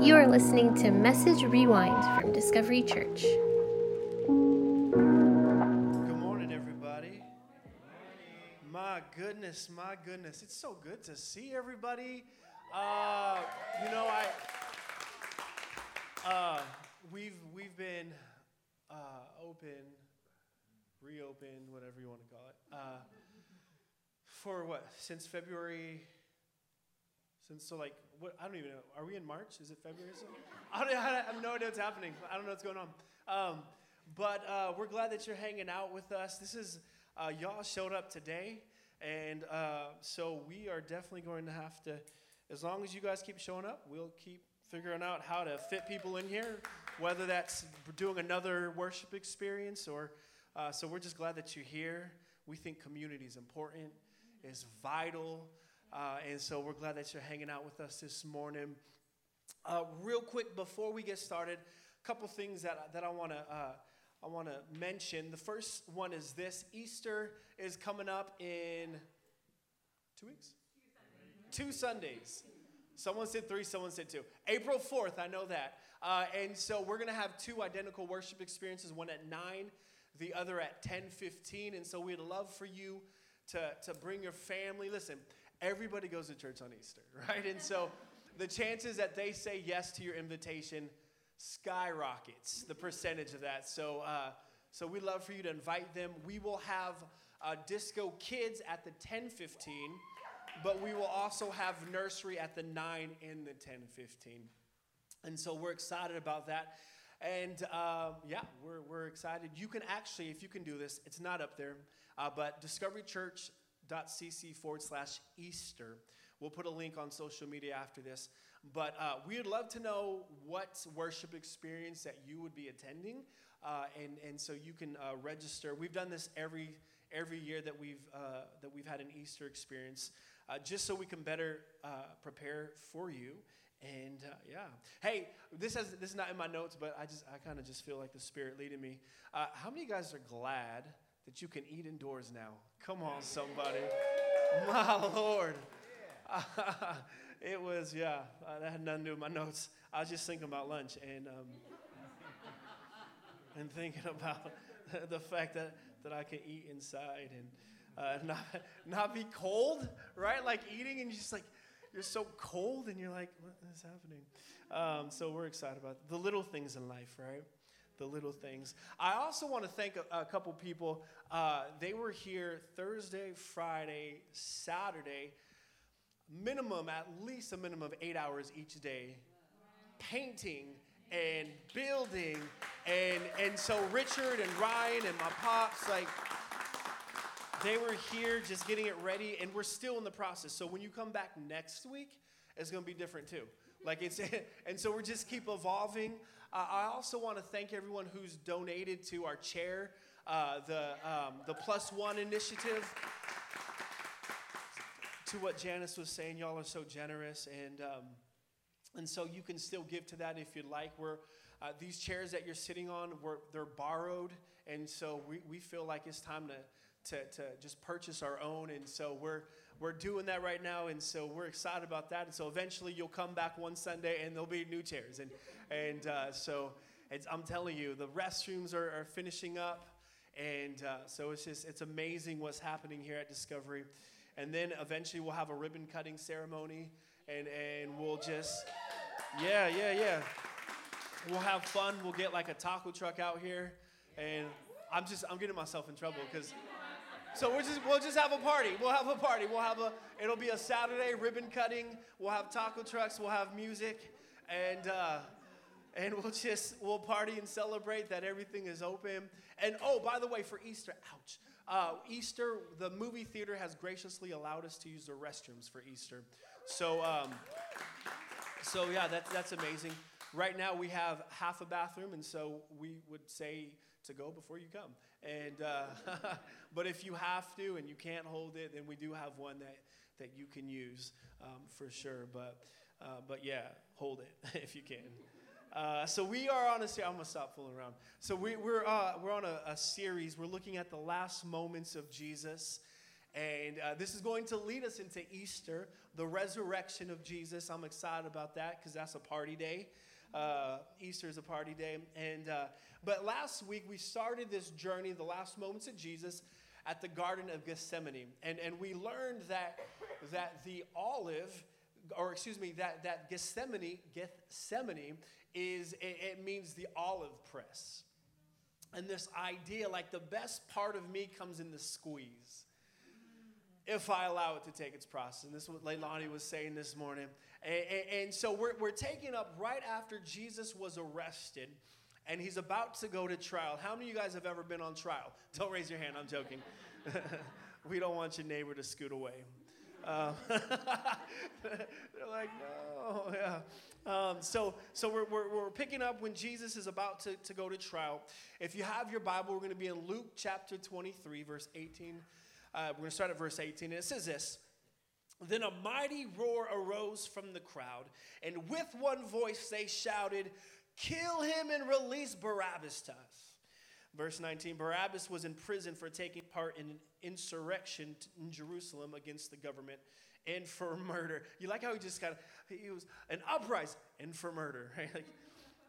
You are listening to Message Rewind from Discovery Church. Good morning, everybody. My goodness, my goodness. It's so good to see everybody. Uh, you know, I uh, we've we've been uh, open, reopened, whatever you want to call it, uh, for what since February. Since so like what I don't even know. Are we in March? Is it February? I, don't, I have no idea what's happening. I don't know what's going on. Um, but uh, we're glad that you're hanging out with us. This is uh, y'all showed up today, and uh, so we are definitely going to have to. As long as you guys keep showing up, we'll keep figuring out how to fit people in here, whether that's doing another worship experience or. Uh, so we're just glad that you're here. We think community is important, is vital, uh, and so we're glad that you're hanging out with us this morning. Uh, real quick before we get started, a couple things that, that I want to uh, I want to mention. The first one is this: Easter is coming up in two weeks, two Sundays. Someone said three, someone said two. April 4th, I know that. Uh, and so we're going to have two identical worship experiences, one at 9, the other at 10:15. And so we'd love for you to, to bring your family. Listen, everybody goes to church on Easter, right? And so the chances that they say yes to your invitation skyrockets, the percentage of that. So, uh, so we'd love for you to invite them. We will have uh, disco kids at the 10:15, but we will also have nursery at the 9 and the 10:15. And so we're excited about that. And uh, yeah, we're, we're excited. You can actually, if you can do this, it's not up there, uh, but discoverychurch.cc forward slash Easter. We'll put a link on social media after this. But uh, we'd love to know what worship experience that you would be attending. Uh, and, and so you can uh, register. We've done this every, every year that we've, uh, that we've had an Easter experience, uh, just so we can better uh, prepare for you. And yeah, hey, this has this is not in my notes, but I just I kind of just feel like the Spirit leading me. how many of you guys are glad that you can eat indoors now? Come on, somebody, my Lord. it was, yeah, that had nothing to do with my notes. I was just thinking about lunch and, um, and thinking about the fact that, that I can eat inside and uh, not, not be cold, right? Like eating and you're just like, you're so cold and you're like, what is happening? Um, so we're excited about the little things in life, right? The little things. I also want to thank a, a couple people. Uh, they were here Thursday, Friday, Saturday minimum, at least a minimum of eight hours each day, painting and building. And, and so Richard and Ryan and my pops, like, they were here just getting it ready, and we're still in the process. So when you come back next week, it's going to be different too. Like it's, and so we're just keep evolving. Uh, I also want to thank everyone who's donated to our chair, uh, the um, the Plus One initiative to what Janice was saying, y'all are so generous, and um, and so you can still give to that if you'd like. We're uh, these chairs that you're sitting on, they're borrowed, and so we, we feel like it's time to, to to just purchase our own, and so we're we're doing that right now, and so we're excited about that. And so eventually you'll come back one Sunday, and there'll be new chairs, and and uh, so I'm telling you, the restrooms are, are finishing up, and uh, so it's just it's amazing what's happening here at Discovery. And then eventually we'll have a ribbon cutting ceremony and and we'll just yeah yeah yeah. We'll have fun. We'll get like a taco truck out here. And i'm just i'm getting myself in trouble because so we'll just we'll just have a party. We'll have a party. We'll have a it'll be a saturday ribbon cutting. We'll have taco trucks. We'll have music. And uh and we'll just we'll party and celebrate that everything is open. And oh by the way for easter ouch. Uh, Easter, the movie theater has graciously allowed us to use the restrooms for Easter. So, um, so yeah, that's, that's amazing. Right now, we have half a bathroom, and so we would say to go before you come. And uh, but if you have to and you can't hold it, then we do have one that, that you can use um, for sure. But uh, but yeah, hold it if you can. Uh, so we are on a. I'm gonna stop fooling around. So we, we're uh, we're on a, a, series. We're looking at the last moments of Jesus, And uh, this is going to lead us into Easter, the resurrection of Jesus. I'm excited about that because that's a party day. Uh, Easter is a party day. And, uh, but last week we started this journey, the last moments of Jesus, at the Garden of Gethsemane. And, and we learned that, that the olive, or excuse me, that, that Gethsemane, Gethsemane is, it, it means the olive press. And this idea, like the best part of me comes in the squeeze if I allow it to take its process. And this is what Leilani was saying this morning. And, and, and, so we're, we're taking up right after Jesus was arrested and he's about to go to trial. How many of you guys have ever been on trial? Don't raise your hand, I'm joking. we don't want your neighbor to scoot away. Um, they're like, no, yeah. Um, so so we're, we're, we're, picking up when Jesus is about to, to go to trial. If you have your Bible, we're going to be in Luke chapter 23, verse 18. Uh, we're going to start at verse 18. And it says this Then a mighty roar arose from the crowd, and with one voice they shouted, Kill him and release Barabbas to us. Verse 19 Barabbas was in prison for taking part in an insurrection in Jerusalem against the government and for murder. You like how he just kind of, he was an uprising and for murder, right? Like,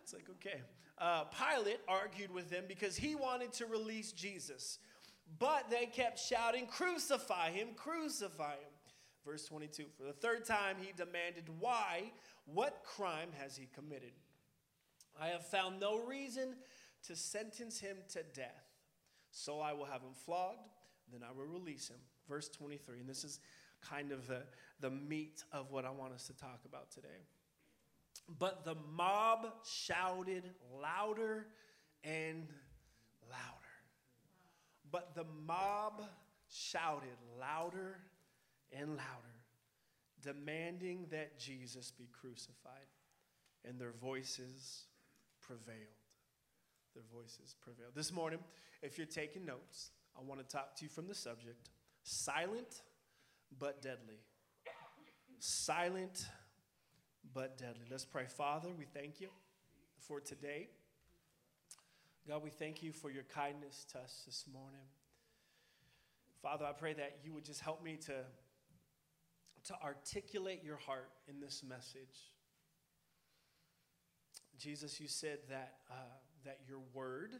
it's like, okay. Uh, Pilate argued with them because he wanted to release Jesus, but they kept shouting, Crucify him, crucify him. Verse 22 For the third time, he demanded, Why? What crime has he committed? I have found no reason to sentence him to death. So I will have him flogged, then I will release him. Verse 23, and this is kind of the, the meat of what I want us to talk about today. But the mob shouted louder and louder. But the mob shouted louder and louder, demanding that Jesus be crucified. And their voices prevailed. Their voices prevailed. This morning, if you're taking notes, I want to talk to you from the subject silent but deadly. Silent but deadly. Let's pray. Father, we thank you for today. God, we thank you for your kindness to us this morning. Father, I pray that you would just help me to, to articulate your heart in this message. Jesus, you said that, uh, that your word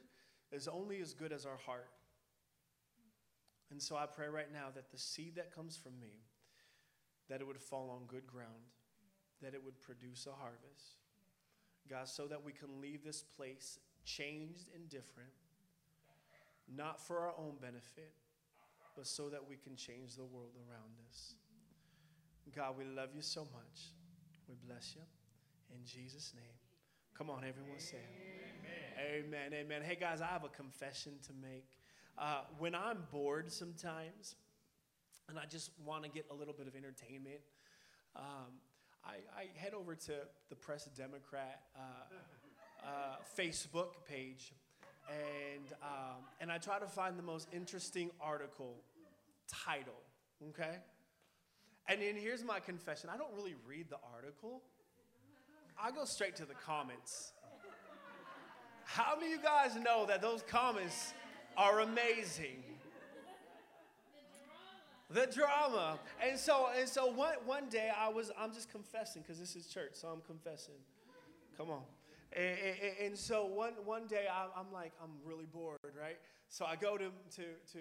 is only as good as our heart. And so I pray right now that the seed that comes from me, that it would fall on good ground, that it would produce a harvest. God, so that we can leave this place changed and different, not for our own benefit, but so that we can change the world around us. God, we love you so much. We bless you. In Jesus' name. Come on, everyone say amen. amen. Amen. Hey, guys, I have a confession to make. Uh, when I'm bored sometimes, and I just want to get a little bit of entertainment, um, I, I, head over to the Press Democrat uh, uh, Facebook page, and um, and I try to find the most interesting article title. Okay, and then here's my confession: I don't really read the article. I go straight to the comments. How many of you guys know that those comments are amazing? The drama. And so, and so one, one day I was, I'm just confessing because this is church, so I'm confessing. Come on. And, and, and so one, one day I, I'm like, I'm really bored, right? So I go to, to, to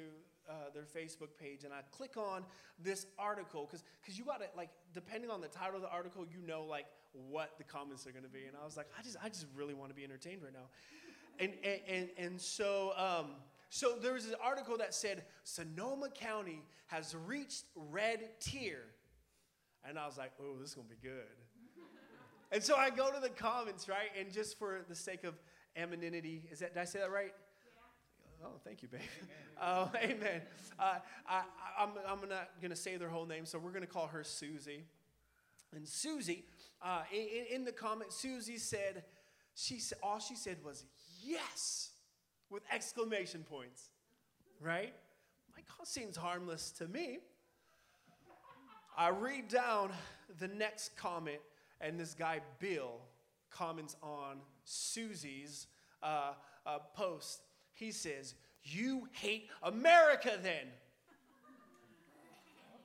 uh, their Facebook page and I click on this article because because you got to like depending on the title of the article, you know like what the comments are going to be. And I was like, I just I just really want to be entertained right now. And and and, and so um, so there was an article that said Sonoma County has reached red tier, and I was like, oh, this is gonna be good. and so I go to the comments right, and just for the sake of anonymity, is that did I say that right? Oh, thank you, babe. Oh, amen. Uh, I, I'm, I'm not going to say their whole name, so we're going to call her Susie. And Susie, uh, in, in, the comment, Susie said, she said, all she said was, yes, with exclamation points, right? My call seems harmless to me. I read down the next comment, and this guy, Bill, comments on Susie's uh, uh, post he says, You hate America then.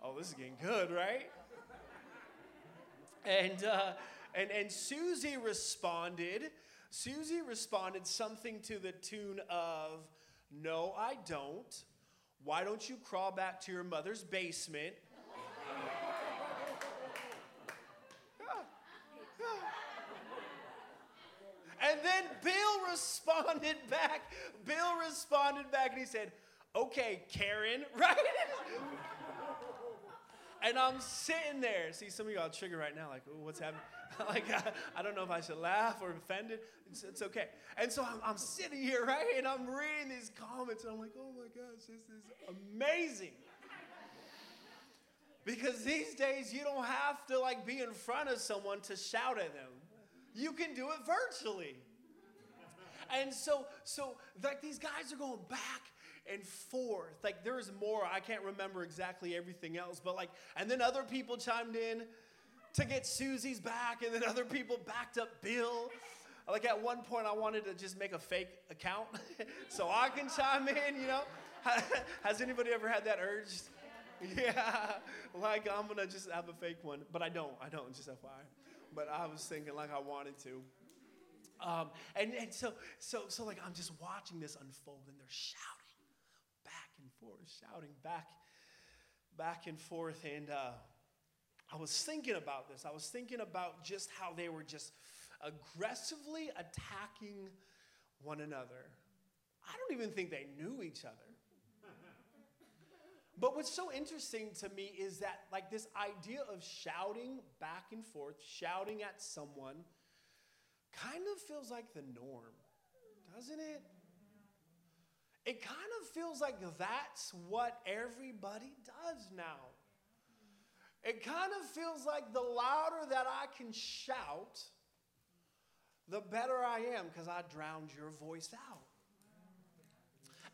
oh, this is getting good, right? And, uh, and, and Susie responded, Susie responded something to the tune of, No, I don't. Why don't you crawl back to your mother's basement? And then Bill responded back. Bill responded back and he said, Okay, Karen, right? and I'm sitting there. See, some of y'all trigger right now, like, what's happening? like, I, I, don't know if I should laugh or offended. It's, it's okay. And so I'm, I'm sitting here, right? And I'm reading these comments, and I'm like, oh my gosh, this is amazing. Because these days, you don't have to like be in front of someone to shout at them. You can do it virtually. And so, so like these guys are going back and forth. Like there's more. I can't remember exactly everything else, but like, and then other people chimed in to get Susie's back, and then other people backed up Bill. Like at one point, I wanted to just make a fake account so I can chime in, you know? Has anybody ever had that urge? Yeah, like I'm gonna just have a fake one, but I don't. I don't, just FYI. But I was thinking like I wanted to. Um, and, and so, so, so like I'm just watching this unfold, and they're shouting back and forth, shouting back, back and forth. And uh, I was thinking about this. I was thinking about just how they were just aggressively attacking one another. I don't even think they knew each other. But what's so interesting to me is that, like, this idea of shouting back and forth, shouting at someone, kind of feels like the norm, doesn't it? It kind of feels like that's what everybody does now. It kind of feels like the louder that I can shout, the better I am because I drowned your voice out.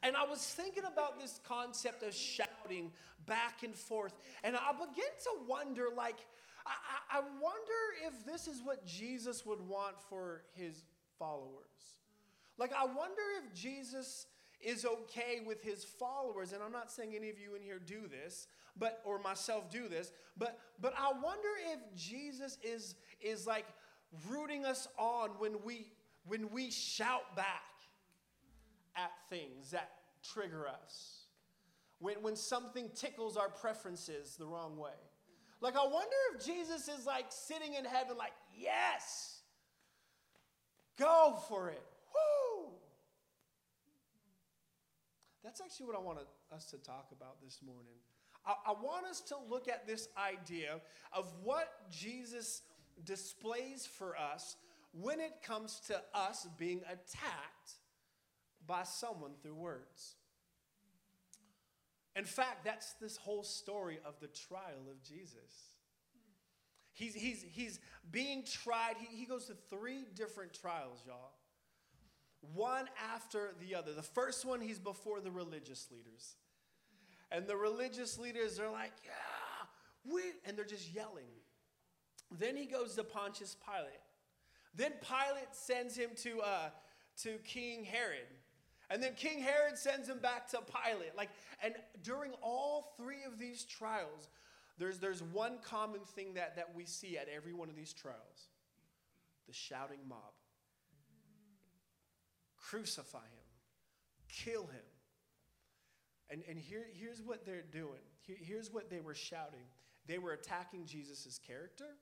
And I was thinking about this concept of shouting back and forth, and I begin to wonder like, I, I wonder if this is what Jesus would want for his followers. Like, I wonder if Jesus is okay with his followers and i'm not saying any of you in here do this but or myself do this but but i wonder if jesus is is like rooting us on when we when we shout back at things that trigger us when when something tickles our preferences the wrong way like i wonder if jesus is like sitting in heaven like yes go for it Woo! That's actually what I want us to talk about this morning. I, I want us to look at this idea of what Jesus displays for us when it comes to us being attacked by someone through words. In fact, that's this whole story of the trial of Jesus. He's, he's, he's being tried. He, he goes to three different trials, y'all one after the other. The first one, he's before the religious leaders. And the religious leaders are like, yeah, we, and they're just yelling. Then he goes to Pontius Pilate. Then Pilate sends him to, uh, to King Herod. And then King Herod sends him back to Pilate. Like, and during all three of these trials, there's, there's one common thing that, that we see at every one of these trials the shouting mob crucify him, kill him. And, and here, here's what they're doing. Here, here's what they were shouting. They were attacking Jesus' character,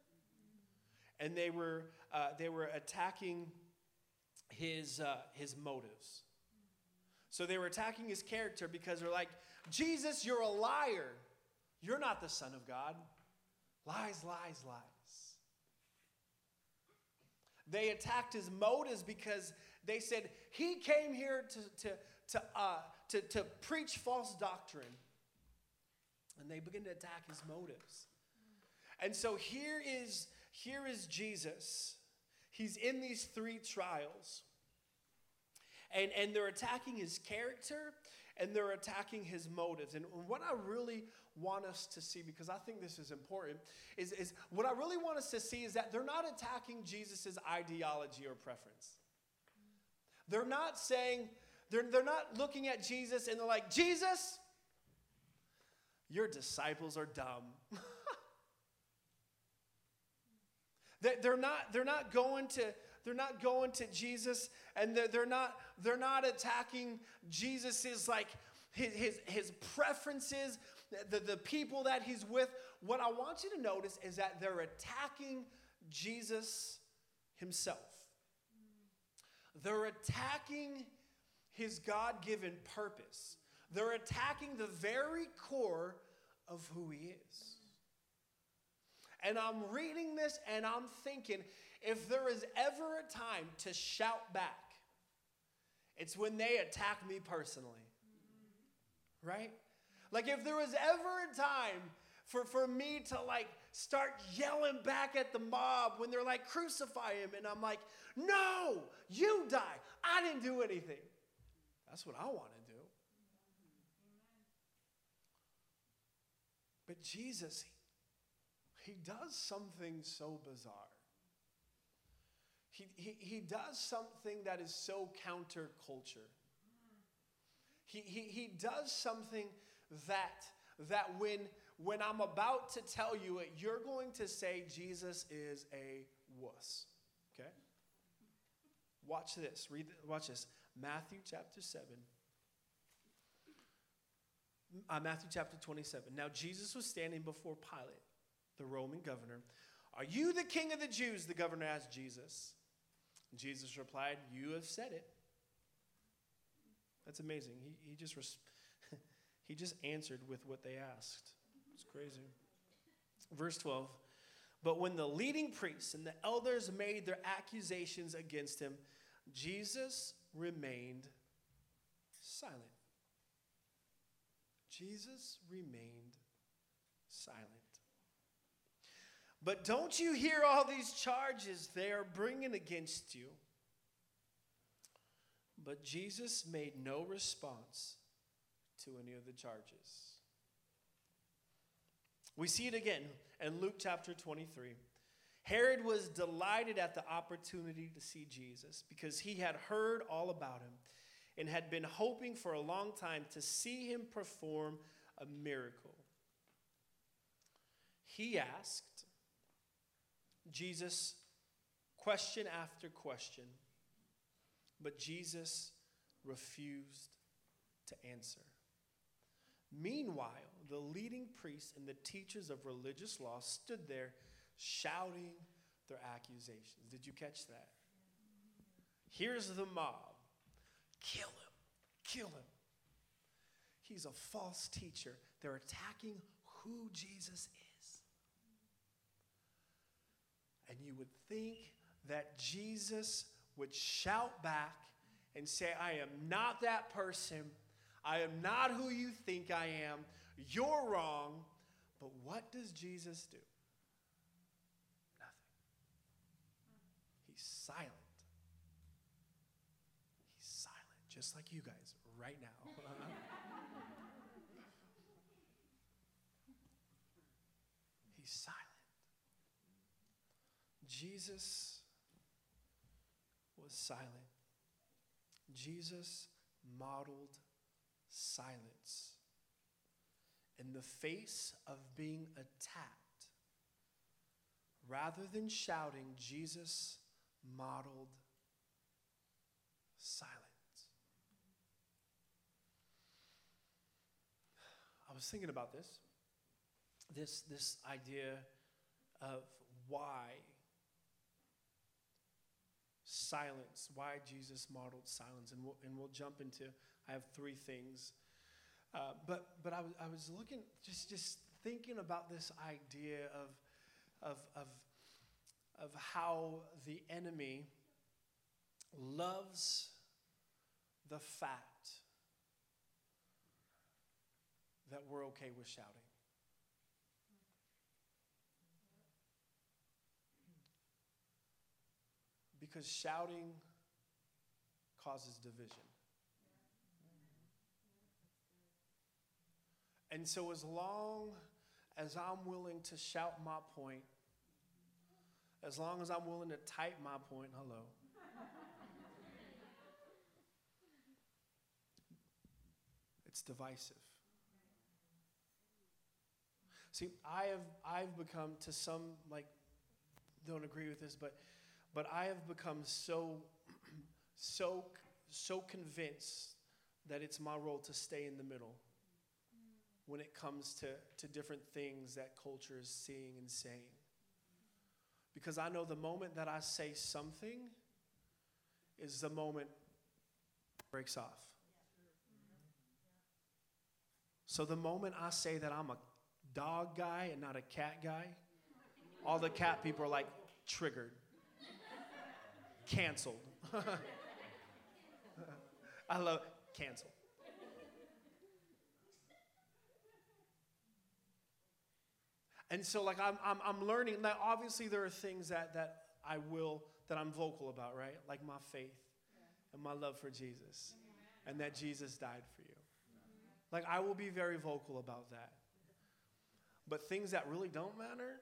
and they were, uh, they were attacking his, uh, his motives. So they were attacking his character because they're like, Jesus, you're a liar. You're not the Son of God. Lies, lies, lies. They attacked his motives because they said he came here to, to, to, uh, to, to preach false doctrine. And they begin to attack his motives. And so here is, here is Jesus. He's in these three trials. And, and they're attacking his character and they're attacking his motives. And what I really want us to see, because I think this is important, is, is what I really want us to see is that they're not attacking Jesus' ideology or preference. They're not saying, they're, they're not looking at Jesus and they're like, Jesus, Your disciples are dumb. they're, not, they're not going to they're not going to Jesus and they're, they're not they're not attacking Jesus's like his, his, his preferences, the, the people that he's with. What I want you to notice is that they're attacking Jesus himself. They're attacking his God given purpose. They're attacking the very core of who he is. And I'm reading this and I'm thinking if there is ever a time to shout back, it's when they attack me personally. Right? Like if there was ever a time for, for me to like start yelling back at the mob when they're like, crucify him. And I'm like, no, you die. I didn't do anything. That's what I want to do. But Jesus, he, does something so bizarre. He, he, he does something that is so counterculture. He, he, he does something that, that when, when I'm about to tell you it, you're going to say Jesus is a wuss. Okay? Watch this. Read, watch this. Matthew chapter 7. Uh, Matthew chapter 27. Now Jesus was standing before Pilate, the Roman governor. Are you the king of the Jews? The governor asked Jesus. Jesus replied, You have said it. That's amazing. He, he, just res- he just answered with what they asked. It's crazy. Verse 12. But when the leading priests and the elders made their accusations against him, Jesus remained silent. Jesus remained silent. But don't you hear all these charges they are bringing against you? But Jesus made no response to any of the charges. We see it again in Luke chapter 23. Herod was delighted at the opportunity to see Jesus because he had heard all about him and had been hoping for a long time to see him perform a miracle. He asked Jesus question after question, but Jesus refused to answer. Meanwhile, the leading priests and the teachers of religious law stood there shouting their accusations. Did you catch that? Here's the mob kill him, kill him. He's a false teacher. They're attacking who Jesus is. And you would think that Jesus would shout back and say, I am not that person. I am not who you think I am. You're wrong. But what does Jesus do? Nothing. He's silent. He's silent, just like you guys right now. He's silent. Jesus was silent. Jesus modeled silence in the face of being attacked. Rather than shouting, Jesus modeled silence. I was thinking about this. This, this idea of why silence, why Jesus modeled silence. And we'll, and we'll jump into, I have three things. Uh, but but I was, I was looking, just, just thinking about this idea of, of, of, of how the enemy loves the fact that we're okay with shouting. Because shouting causes division. And so, as long as I'm willing to shout my point, as long as I'm willing to type my point, hello. it's divisive. See, I have I've become to some like don't agree with this, but but I have become so so so convinced that it's my role to stay in the middle when it comes to, to different things that culture is seeing and saying. Because I know the moment that I say something is the moment breaks off. So the moment I say that I'm a dog guy and not a cat guy, all the cat people are like triggered, canceled. I love cancel. And so, like, I'm, I'm, I'm learning that obviously there are things that, that I will, that I'm vocal about, right? Like my faith and my love for Jesus and that Jesus died for you. Like, I will be very vocal about that. But things that really don't matter,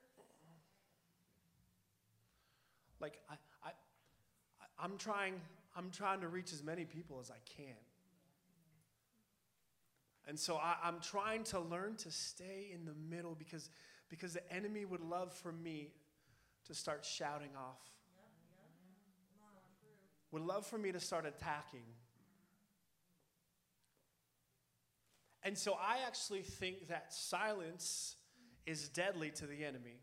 like, I, I, I'm trying, I'm trying to reach as many people as I can. And so I, I'm trying to learn to stay in the middle because because the enemy would love for me to start shouting off. Would love for me to start attacking. And so I actually think that silence is deadly to the enemy.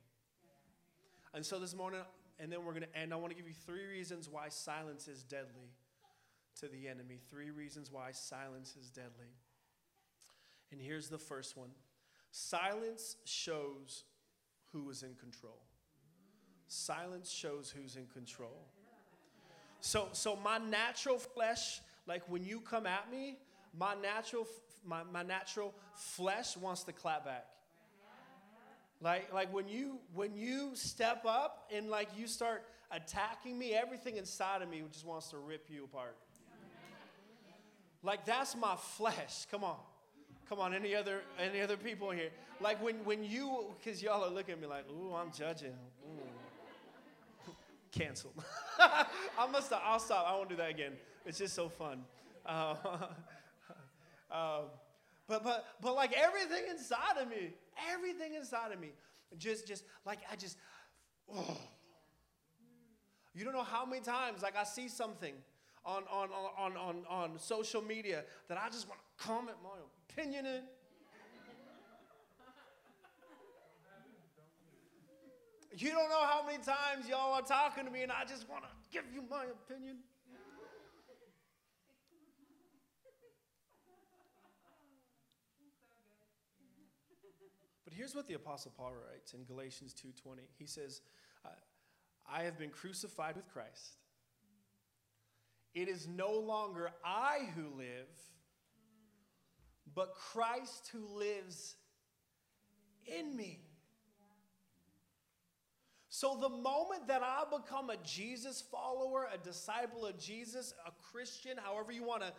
And so this morning, and then we're going to end, I want to give you three reasons why silence is deadly to the enemy. Three reasons why silence is deadly. And here's the first one Silence shows who is in control. Silence shows who's in control. So, so my natural flesh, like when you come at me, my natural, my, my natural flesh wants to clap back. Like, like when you when you step up and like you start attacking me, everything inside of me just wants to rip you apart. Like that's my flesh. Come on. Come on, any other any other people here? Like when when you, because y'all are looking at me like, ooh, I'm judging. Ooh. Canceled. I must. I'll stop. I won't do that again. It's just so fun. Uh, uh, but but but like everything inside of me, everything inside of me, just just like I just. Oh. You don't know how many times like I see something on on on on on social media that I just want to comment my opinion in. You don't know how many times y'all are talking to me and I just want to give you my opinion. Here's what the apostle Paul writes in Galatians 2:20. He says, "I have been crucified with Christ. It is no longer I who live, but Christ who lives in me. So, the moment that I become a Jesus follower, a disciple of Jesus, a Christian, however you want to,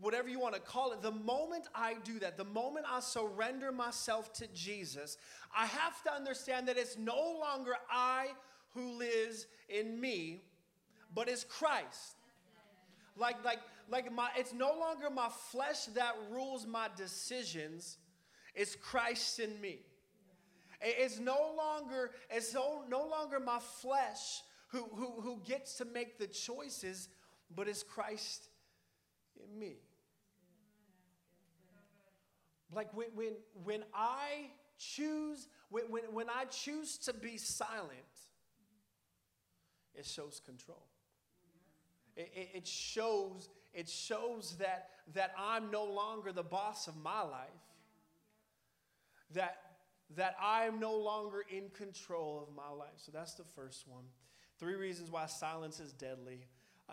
whatever you want to call it, the moment I do that, the moment I surrender myself to Jesus, I have to understand that it's no longer I who lives in me, but it's Christ. Like, like, like my, it's no longer my flesh that rules my decisions, it's Christ in me. It's no longer, it's no, no longer my flesh who, who, who gets to make the choices, but it's Christ me. Like when, when, when I choose, when, when, when I choose to be silent, it shows control. It, it, it shows it shows that, that I'm no longer the boss of my life, that, that I'm no longer in control of my life. So that's the first one. Three reasons why silence is deadly uh,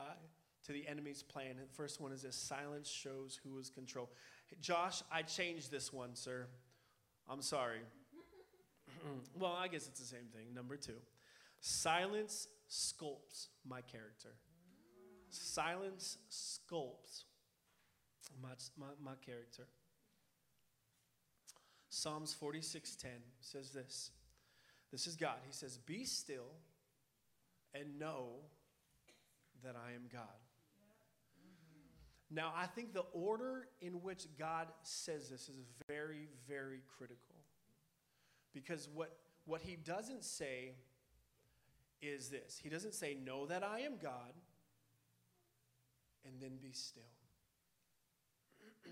to the enemy's plan. the first one is this silence shows who is control. Josh, I changed this one, sir. I'm sorry. well, I guess it's the same thing. Number two silence sculpts my character. Silence sculpts my, my, my character. Psalms 46:10 says this. This is God. He says, "Be still and know that I am God." Now, I think the order in which God says this is very, very critical. Because what, what he doesn't say is this He doesn't say, Know that I am God, and then be still.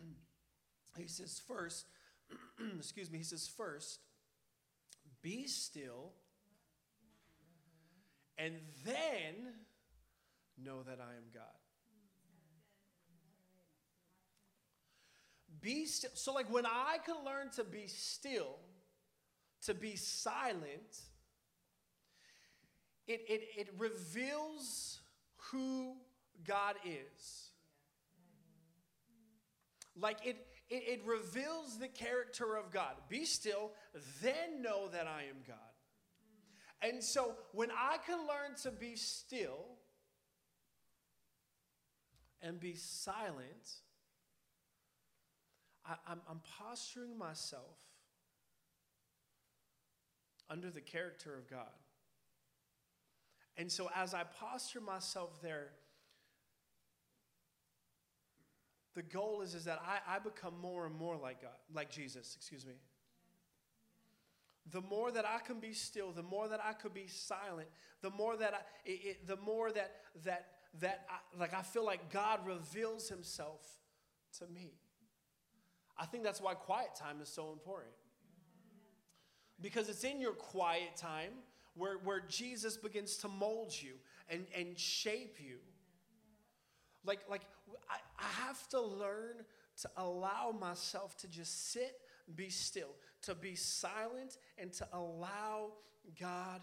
he says, First, excuse me, he says, First, be still, and then know that I am God. Be still. So, like, when I can learn to be still, to be silent, it, it, it reveals who God is. Like, it, it, it reveals the character of God. Be still, then know that I am God. And so, when I can learn to be still and be silent, I, I'm, I'm posturing myself under the character of God. And so, as I posture myself there, the goal is, is that I, I become more and more like God, like Jesus, excuse me. The more that I can be still, the more that I could be silent, the more that I, it, it, the more that that that I, like I feel like God reveals Himself to me. I think that's why quiet time is so important. Because it's in your quiet time where, where Jesus begins to mold you and, and shape you. Like, like I, I have to learn to allow myself to just sit, be still, to be silent, and to allow God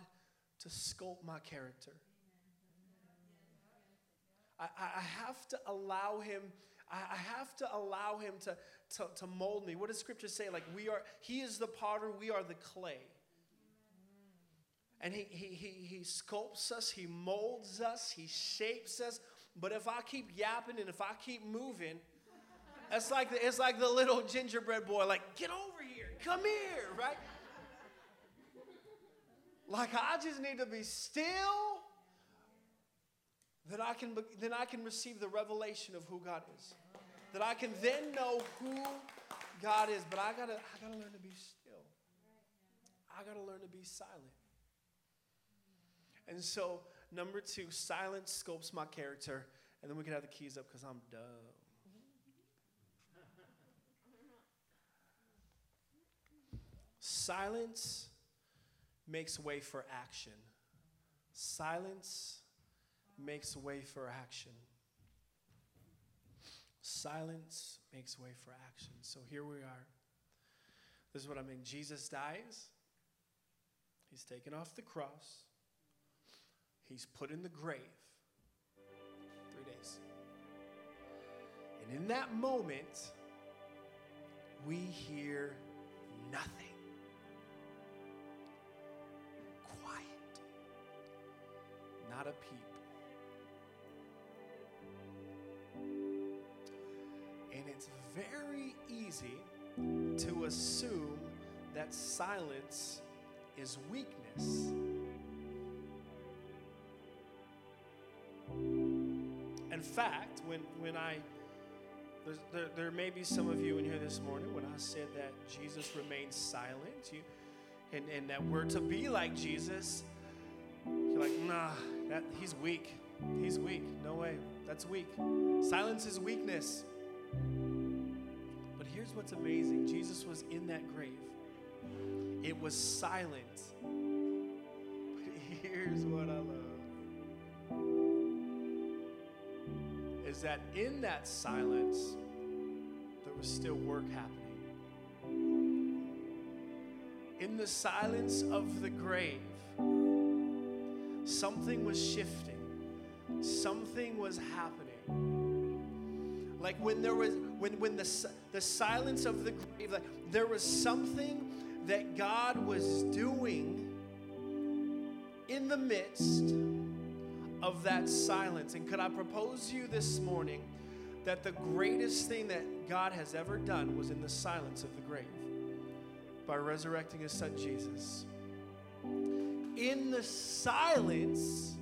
to sculpt my character. I, I have to allow Him I have to allow him to, to, to mold me. What does scripture say? Like we are, he is the potter, we are the clay. And he, he, he, he sculpts us, he molds us, he shapes us. But if I keep yapping and if I keep moving, it's like the, it's like the little gingerbread boy, like, get over here, come here, right? Like I just need to be still then I can, then I can receive the revelation of who God is. That I can then know who God is. But I gotta, I gotta learn to be still. I gotta learn to be silent. And so, number two, silence sculpts my character. And then we can have the keys up because I'm dumb. Silence makes way for action. Silence makes way for action. Silence makes way for action. So here we are. This is what I mean. Jesus dies. He's taken off the cross. He's put in the grave. Three days. And in that moment, we hear nothing. Quiet. Not a peep. Easy to assume that silence is weakness. In fact, when, when I, there, there may be some of you in here this morning when I said that Jesus remained silent, you, and, and that we're to be like Jesus, you're like, nah, that, he's weak. He's weak. No way. That's weak. Silence is weakness here's what's amazing Jesus was in that grave, it was silent. But here's what I love is that in that silence, there was still work happening. In the silence of the grave, something was shifting, something was happening. Like when there was, when, when the, the silence of the grave, like there was something that God was doing in the midst of that silence. And could I propose to you this morning that the greatest thing that God has ever done was in the silence of the grave by resurrecting his son Jesus? In the silence,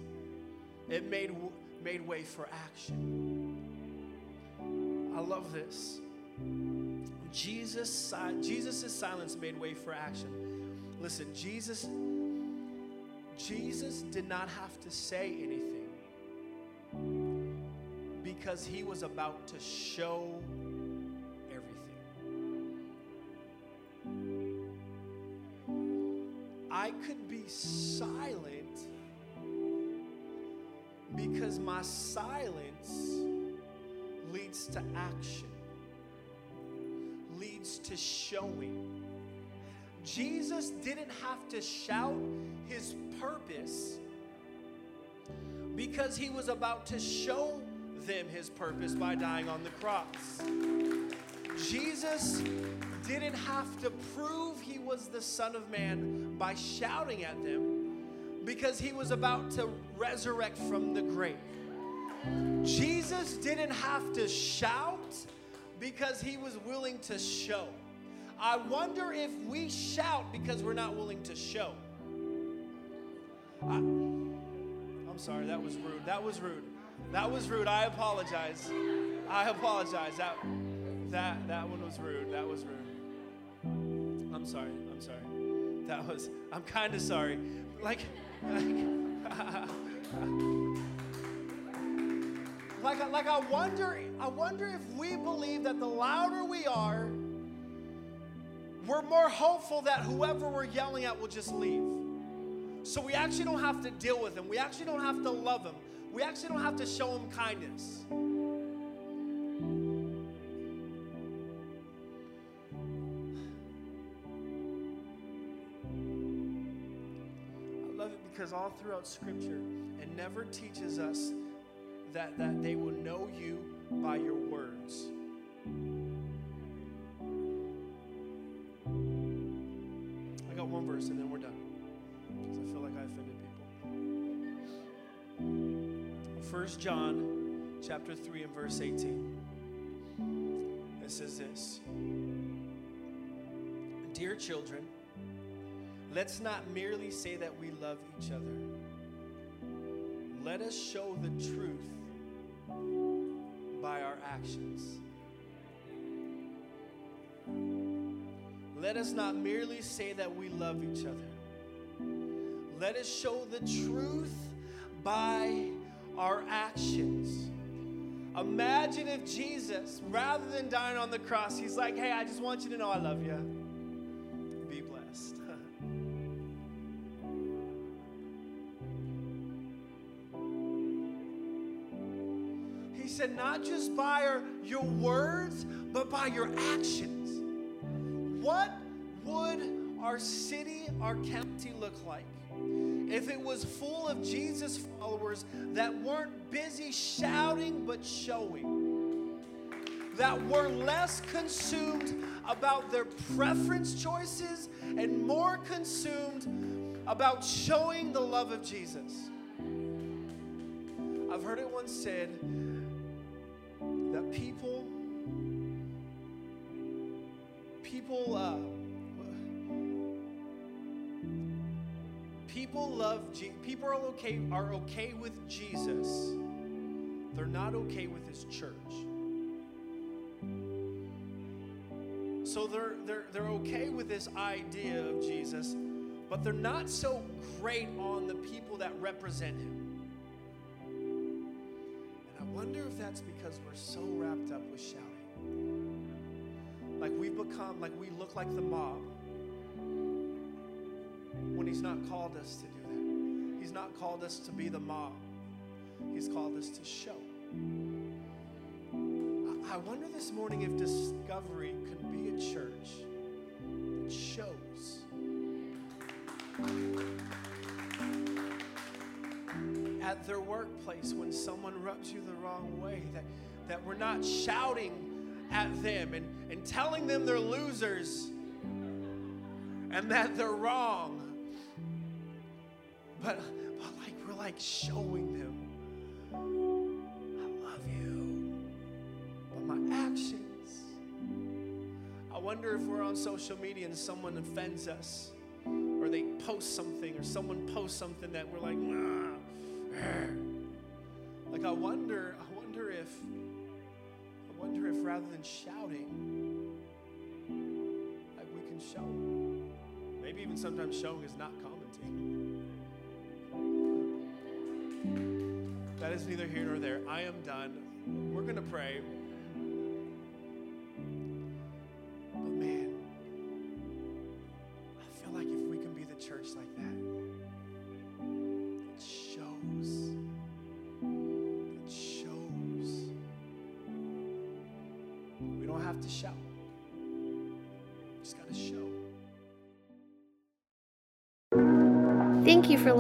it made, made way for action. I love this. Jesus, Jesus' silence made way for action. Listen, Jesus Jesus did not have to say anything because he was about to show everything. I could be silent because my silence leads to action, to showing. Jesus didn't have to shout his purpose because he was about to show them his purpose by dying on the cross. Jesus didn't have to prove he was the Son of Man by shouting at them because he was about to resurrect from the grave. Jesus didn't have to shout because he was willing to show. I wonder if we shout because we're not willing to show. I, I'm sorry, that was rude. That was rude. That was rude. I apologize. I apologize. That that that one was rude. That was rude. I'm sorry. I'm sorry. That was I'm kind of sorry. Like like like, like I wonder I wonder if we believe that the louder we are, we're more hopeful that whoever we're yelling at will just leave. So we actually don't have to deal with them. We actually don't have to love them. We actually don't have to show them kindness. I love it because all throughout Scripture, it never teaches us that, that they will know you by your words. Verse and then we're done. Because I feel like I offended people. 1 John chapter 3 and verse 18. It says this Dear children, let's not merely say that we love each other. Let us show the truth by our actions. Let us not merely say that we love each other. Let us show the truth by our actions. Imagine if Jesus, rather than dying on the cross, he's like, hey, I just want you to know I love you. Be blessed. he said, not just by our, your words, but by your actions. What would our city, our county look like if it was full of Jesus followers that weren't busy shouting but showing? That were less consumed about their preference choices and more consumed about showing the love of Jesus. I've heard it once said that people people uh, people love Je- people are okay are okay with Jesus. They're not okay with his church. So they're they're they're okay with this idea of Jesus, but they're not so great on the people that represent him. And I wonder if that's because we're so wrapped up with shouting become, like we look like the mob when He's not called us to do that. He's not called us to be the mob, He's called us to show. I wonder this morning if Discovery could be a church that shows. At their workplace, when someone rubs you the wrong way, that, that we're not shouting at them and, telling them they're losers and that they're wrong. But, but like we're like showing them, I love you. But my actions. I wonder if we're on social media and someone offends us, or they post something, or someone posts something that we're like. Like I wonder, I wonder if I wonder if rather than shouting, like we can show. maybe even sometimes showing is not commenting. That is neither here nor there. I am done. We're going to pray.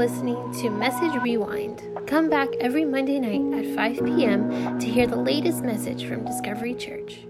Listening to Message Rewind. Come back every Monday night at 5 p.m. to hear the latest message from Discovery Church.